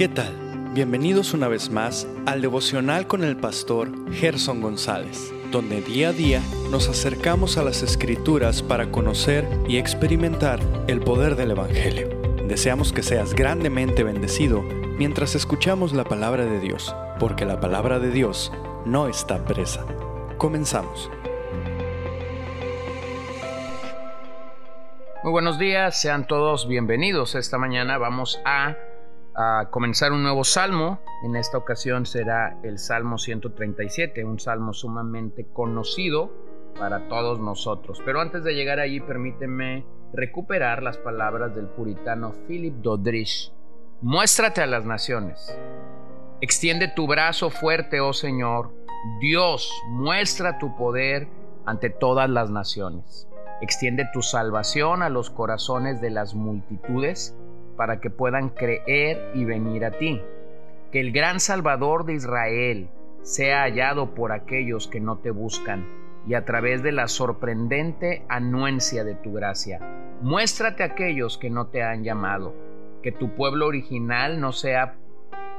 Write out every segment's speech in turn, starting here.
¿Qué tal? Bienvenidos una vez más al devocional con el pastor Gerson González, donde día a día nos acercamos a las escrituras para conocer y experimentar el poder del Evangelio. Deseamos que seas grandemente bendecido mientras escuchamos la palabra de Dios, porque la palabra de Dios no está presa. Comenzamos. Muy buenos días, sean todos bienvenidos. Esta mañana vamos a, a, comenzar un nuevo salmo. En esta ocasión será el Salmo 137, un salmo sumamente conocido para todos nosotros. Pero antes de llegar allí, permíteme recuperar las palabras del puritano Philip Doddridge. Muéstrate a las naciones. Extiende tu brazo fuerte, oh Señor. Dios, muestra tu poder ante todas las naciones. Extiende tu salvación a los corazones de las multitudes para que puedan creer y venir a ti. Que el gran Salvador de Israel sea hallado por aquellos que no te buscan y a través de la sorprendente anuencia de tu gracia. Muéstrate a aquellos que no te han llamado. Que tu pueblo original no sea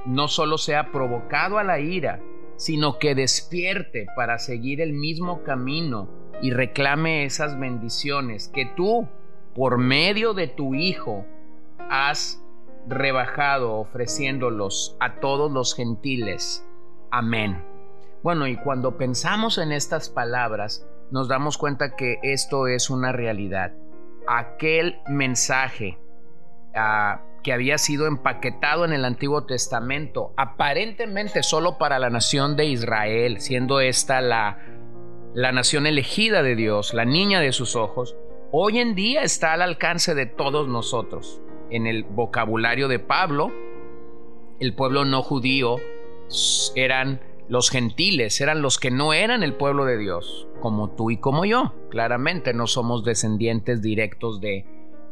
no solo sea provocado a la ira, sino que despierte para seguir el mismo camino y reclame esas bendiciones que tú, por medio de tu Hijo, has rebajado ofreciéndolos a todos los gentiles. Amén. Bueno, y cuando pensamos en estas palabras, nos damos cuenta que esto es una realidad. Aquel mensaje uh, que había sido empaquetado en el Antiguo Testamento, aparentemente solo para la nación de Israel, siendo esta la la nación elegida de Dios, la niña de sus ojos, hoy en día está al alcance de todos nosotros. En el vocabulario de Pablo, el pueblo no judío eran los gentiles, eran los que no eran el pueblo de Dios, como tú y como yo. Claramente no somos descendientes directos de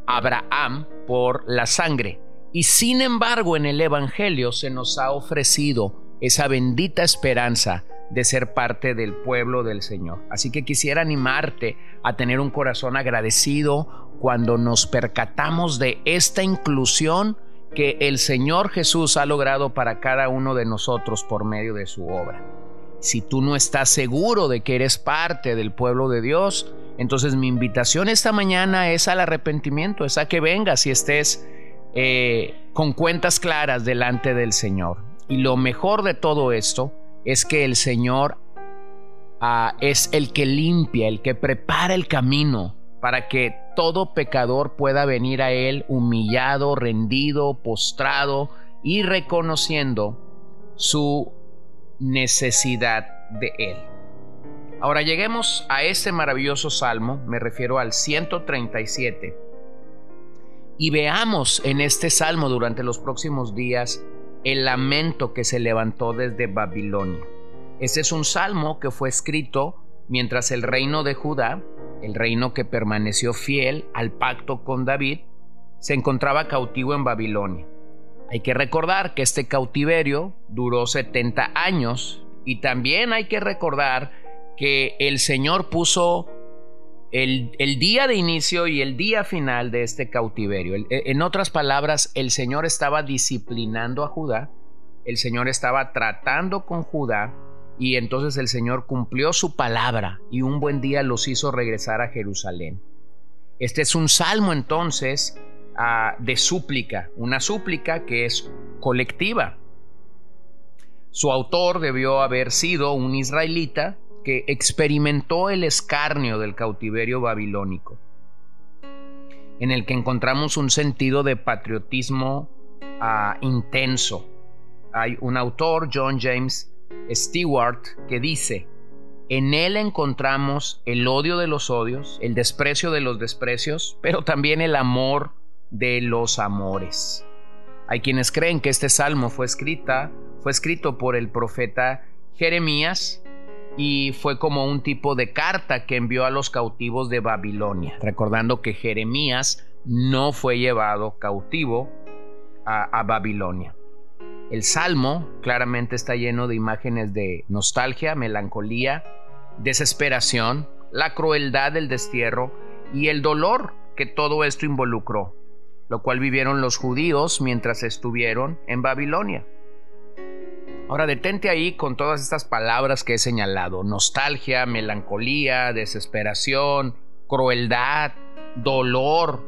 Abraham por la sangre. Y sin embargo en el Evangelio se nos ha ofrecido esa bendita esperanza de ser parte del pueblo del Señor. Así que quisiera animarte a tener un corazón agradecido cuando nos percatamos de esta inclusión que el Señor Jesús ha logrado para cada uno de nosotros por medio de su obra. Si tú no estás seguro de que eres parte del pueblo de Dios, entonces mi invitación esta mañana es al arrepentimiento, es a que vengas y estés eh, con cuentas claras delante del Señor. Y lo mejor de todo esto es que el Señor uh, es el que limpia, el que prepara el camino para que todo pecador pueda venir a Él humillado, rendido, postrado y reconociendo su necesidad de Él. Ahora lleguemos a este maravilloso salmo, me refiero al 137, y veamos en este salmo durante los próximos días el lamento que se levantó desde Babilonia. Este es un salmo que fue escrito mientras el reino de Judá, el reino que permaneció fiel al pacto con David, se encontraba cautivo en Babilonia. Hay que recordar que este cautiverio duró 70 años y también hay que recordar que el Señor puso el, día de inicio y el día final de este cautiverio. E, en otras palabras, el Señor estaba disciplinando a Judá, el Señor estaba tratando con Judá y entonces el Señor cumplió su palabra y un buen día los hizo regresar a Jerusalén. Este es un salmo entonces ah, de súplica, una súplica que es colectiva. Su autor debió haber sido un israelita que experimentó el escarnio del cautiverio babilónico, en el que encontramos un sentido de patriotismo uh, intenso. Hay un autor, John James Stewart, que dice, en él encontramos el odio de los odios, el desprecio de los desprecios, pero también el amor de los amores. Hay quienes creen que este salmo fue escrita, fue escrito por el profeta Jeremías y fue como un tipo de carta que envió a los cautivos de Babilonia, recordando que Jeremías no fue llevado cautivo a, Babilonia. El salmo claramente está lleno de imágenes de nostalgia, melancolía, desesperación, la crueldad del destierro y el dolor que todo esto involucró. lo cual vivieron los judíos mientras estuvieron en Babilonia. Ahora detente ahí con todas estas palabras que he señalado. Nostalgia, melancolía, desesperación, crueldad, dolor.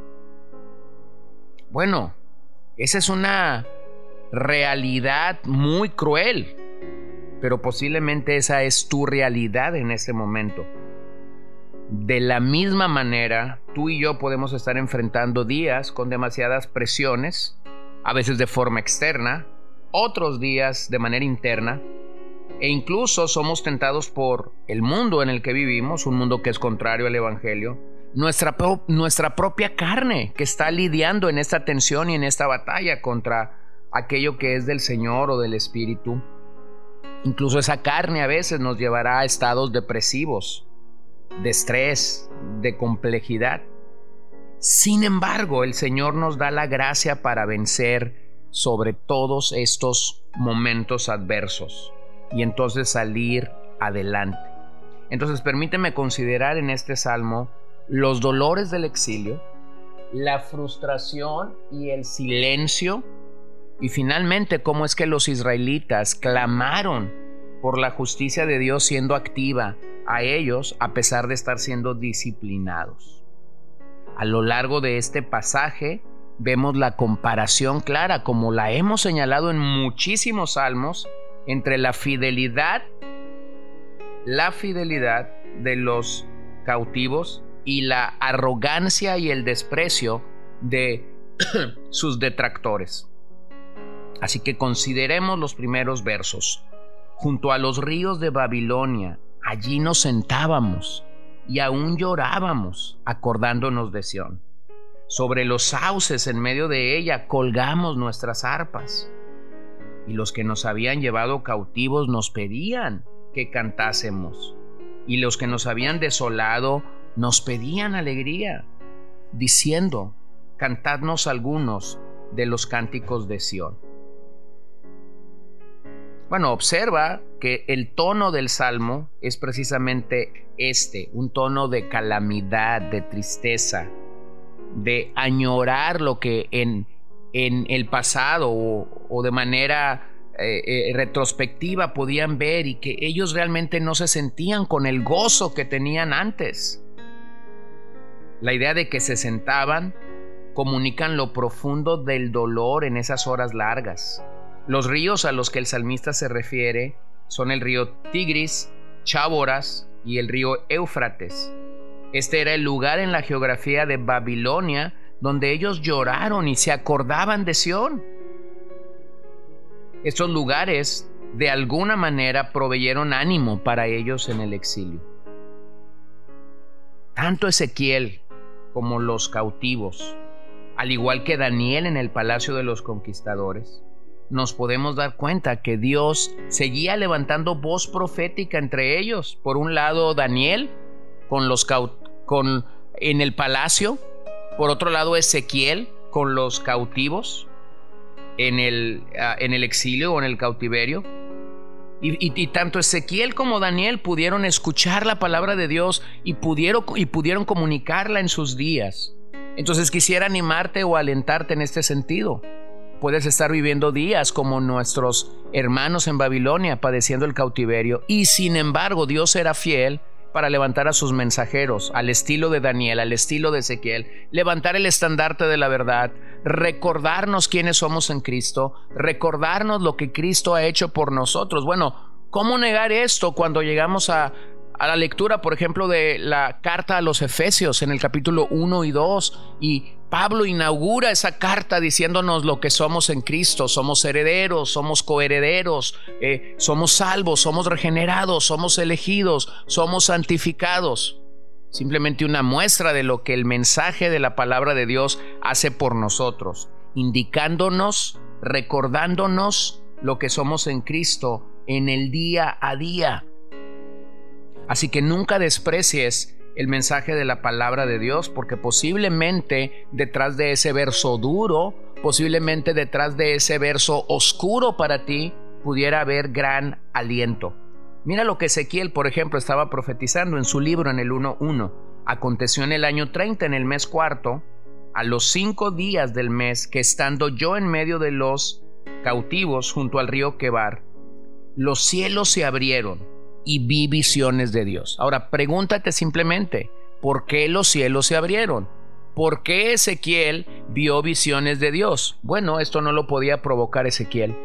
Bueno, esa es una realidad muy cruel, pero posiblemente esa es tu realidad en este momento. De la misma manera, tú y yo podemos estar enfrentando días con demasiadas presiones, a veces de forma externa, otros días de manera interna, e incluso somos tentados por el mundo en el que vivimos, un mundo que es contrario al Evangelio, nuestra, nuestra propia carne que está lidiando en esta tensión y en esta batalla contra aquello que es del Señor o del Espíritu. Incluso esa carne a veces nos llevará a estados depresivos, de estrés, de complejidad. Sin embargo, el Señor nos da la gracia para vencer sobre todos estos momentos adversos y entonces salir adelante. Entonces permíteme considerar en este salmo los dolores del exilio, la frustración y el silencio y finalmente cómo es que los israelitas clamaron por la justicia de Dios siendo activa a ellos a pesar de estar siendo disciplinados. A lo largo de este pasaje vemos la comparación clara, como la hemos señalado en muchísimos salmos, entre la fidelidad, la fidelidad de los cautivos y la arrogancia y el desprecio de sus detractores. Así que consideremos los primeros versos. Junto a los ríos de Babilonia, allí nos sentábamos y aún llorábamos acordándonos de Sión. Sobre los sauces en medio de ella colgamos nuestras arpas. Y los que nos habían llevado cautivos nos pedían que cantásemos. Y los que nos habían desolado nos pedían alegría, diciendo, cantadnos algunos de los cánticos de Sión. Bueno, observa que el tono del salmo es precisamente este, un tono de calamidad, de tristeza, de añorar lo que en, en el pasado o, de manera eh, eh, retrospectiva podían ver y que ellos realmente no se sentían con el gozo que tenían antes. La idea de que se sentaban comunican lo profundo del dolor en esas horas largas los ríos a los que el salmista se refiere son el río Tigris, Cháboras y el río Éufrates. Este era el lugar en la geografía de Babilonia donde ellos lloraron y se acordaban de Sión. Estos lugares de alguna manera proveyeron ánimo para ellos en el exilio. Tanto Ezequiel como los cautivos, al igual que Daniel en el palacio de los conquistadores, nos podemos dar cuenta que Dios seguía levantando voz profética entre ellos. Por un lado, Daniel con los con en el palacio, por otro lado Ezequiel con los cautivos en el, ah, en el exilio o en el cautiverio. Y, tanto Ezequiel como Daniel pudieron escuchar la palabra de Dios y pudieron, y pudieron comunicarla en sus días. Entonces quisiera animarte o alentarte en este sentido. Puedes estar viviendo días como nuestros hermanos en Babilonia padeciendo el cautiverio y sin embargo Dios era fiel para levantar a sus mensajeros, al estilo de Daniel, al estilo de Ezequiel, levantar el estandarte de la verdad, recordarnos quiénes somos en Cristo, recordarnos lo que Cristo ha hecho por nosotros. Bueno, ¿cómo negar esto cuando llegamos a, la lectura, por ejemplo, de la carta a los Efesios en el capítulo 1 y 2 y Pablo inaugura esa carta diciéndonos lo que somos en Cristo, somos herederos, somos coherederos, eh, somos salvos, somos regenerados, somos elegidos, somos santificados. Simplemente una muestra de lo que el mensaje de la palabra de Dios hace por nosotros, indicándonos, recordándonos lo que somos en Cristo en el día a día. Así que nunca desprecies el mensaje de la palabra de Dios, porque posiblemente detrás de ese verso duro, posiblemente detrás de ese verso oscuro para ti, pudiera haber gran aliento. Mira lo que Ezequiel, por ejemplo, estaba profetizando en su libro en el 1.1. Aconteció en el año 30, en el mes cuarto, a los cinco días del mes que estando yo en medio de los cautivos junto al río Quebar, los cielos se abrieron y vi visiones de Dios. Ahora, pregúntate simplemente, ¿por qué los cielos se abrieron? ¿Por qué Ezequiel vio visiones de Dios? Bueno, esto no lo podía provocar Ezequiel.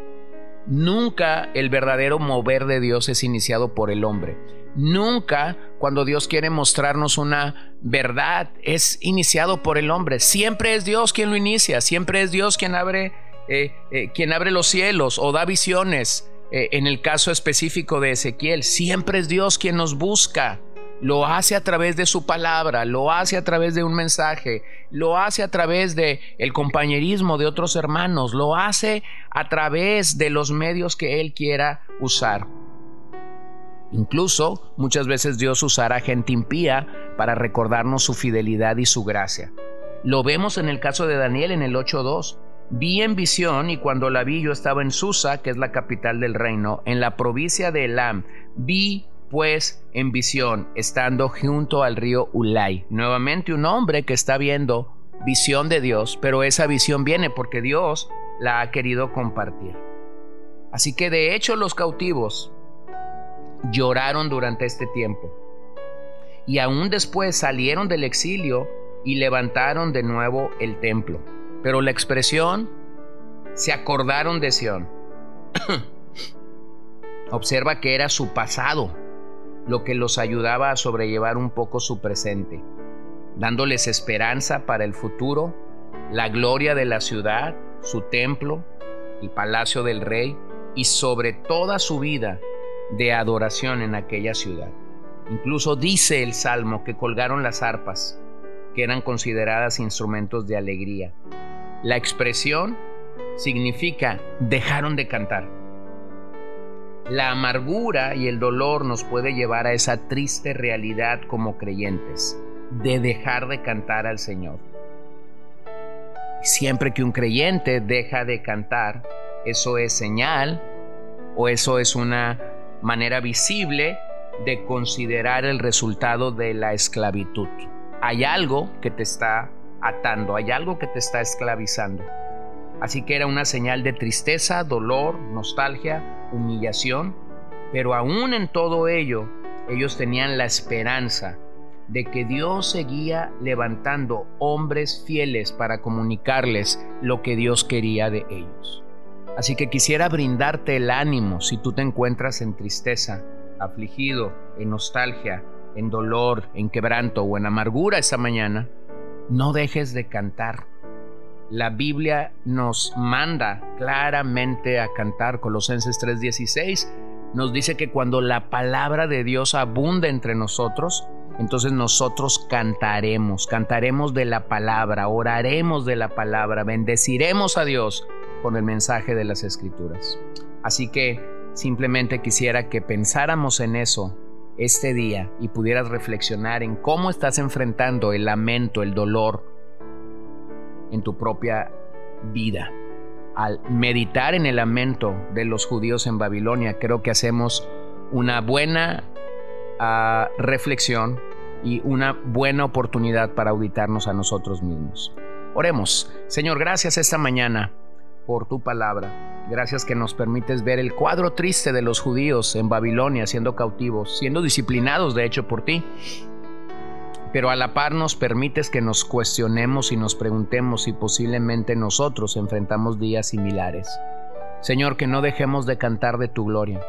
Nunca el verdadero mover de Dios es iniciado por el hombre. Nunca cuando Dios quiere mostrarnos una verdad es iniciado por el hombre. Siempre es Dios quien lo inicia. Siempre es Dios quien abre, eh, eh, quien abre los cielos o da visiones. Eh, en el caso específico de Ezequiel, siempre es Dios quien nos busca. Lo hace a través de su palabra, lo hace a través de un mensaje, lo hace a través de el compañerismo de otros hermanos, lo hace a través de los medios que él quiera usar. Incluso muchas veces Dios usará gente impía para recordarnos su fidelidad y su gracia. Lo vemos en el caso de Daniel en el 8.2. Vi en visión y cuando la vi yo estaba en Susa, que es la capital del reino, en la provincia de Elam. Vi pues en visión, estando junto al río Ulay. Nuevamente un hombre que está viendo visión de Dios, pero esa visión viene porque Dios la ha querido compartir. Así que de hecho los cautivos lloraron durante este tiempo. Y aún después salieron del exilio y levantaron de nuevo el templo. Pero la expresión, se acordaron de Sión. Observa que era su pasado lo que los ayudaba a sobrellevar un poco su presente, dándoles esperanza para el futuro, la gloria de la ciudad, su templo, el palacio del rey y sobre toda su vida de adoración en aquella ciudad. Incluso dice el Salmo que colgaron las arpas, que eran consideradas instrumentos de alegría. La expresión significa dejaron de cantar. La amargura y el dolor nos puede llevar a esa triste realidad como creyentes, de dejar de cantar al Señor. Siempre que un creyente deja de cantar, eso es señal o eso es una manera visible de considerar el resultado de la esclavitud. Hay algo que te está hay algo que te está esclavizando. Así que era una señal de tristeza, dolor, nostalgia, humillación, pero aún en todo ello, ellos tenían la esperanza de que Dios seguía levantando hombres fieles para comunicarles lo que Dios quería de ellos. Así que quisiera brindarte el ánimo si tú te encuentras en tristeza, afligido, en nostalgia, en dolor, en quebranto o en amargura esta mañana. No dejes de cantar la Biblia nos manda claramente a cantar. Colosenses 3:16 nos dice que cuando la palabra de Dios abunda entre nosotros, entonces nosotros cantaremos, cantaremos de la palabra, oraremos de la palabra, bendeciremos a Dios con el mensaje de las escrituras. Así que simplemente quisiera que pensáramos en eso este día y pudieras reflexionar en cómo estás enfrentando el lamento, el dolor, en tu propia vida. Al meditar en el lamento de los judíos en Babilonia, creo que hacemos una buena ah, reflexión y una buena oportunidad para auditarnos a nosotros mismos. Oremos. Señor, gracias esta mañana por tu palabra. Gracias que nos permites ver el cuadro triste de los judíos en Babilonia siendo cautivos, siendo disciplinados de hecho por ti pero a la par nos permites que nos cuestionemos y nos preguntemos si posiblemente nosotros enfrentamos días similares. Señor, que no dejemos de cantar de tu gloria,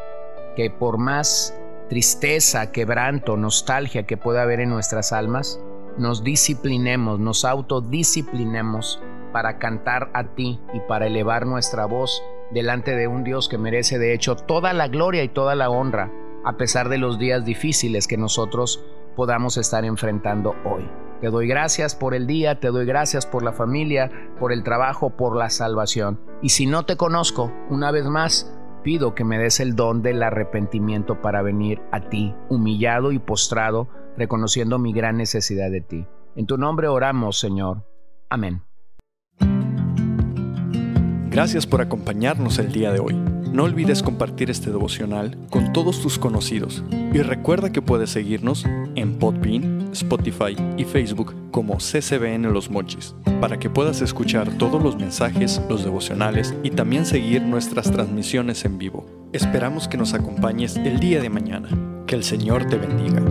que por más tristeza, quebranto, nostalgia que pueda haber en nuestras almas, nos disciplinemos, nos autodisciplinemos para cantar a ti y para elevar nuestra voz delante de un Dios que merece de hecho toda la gloria y toda la honra, a pesar de los días difíciles que nosotros podamos estar enfrentando hoy. Te doy gracias por el día, te doy gracias por la familia, por el trabajo, por la salvación. Y si no te conozco, una vez más, pido que me des el don del arrepentimiento para venir a ti, humillado y postrado, reconociendo mi gran necesidad de ti. En tu nombre oramos, Señor. Amén. Gracias por acompañarnos el día de hoy. No olvides compartir este devocional con todos tus conocidos y recuerda que puedes seguirnos en Podbean, Spotify y Facebook como CCBN Los Mochis para que puedas escuchar todos los mensajes, los devocionales y también seguir nuestras transmisiones en vivo. Esperamos que nos acompañes el día de mañana. Que el Señor te bendiga.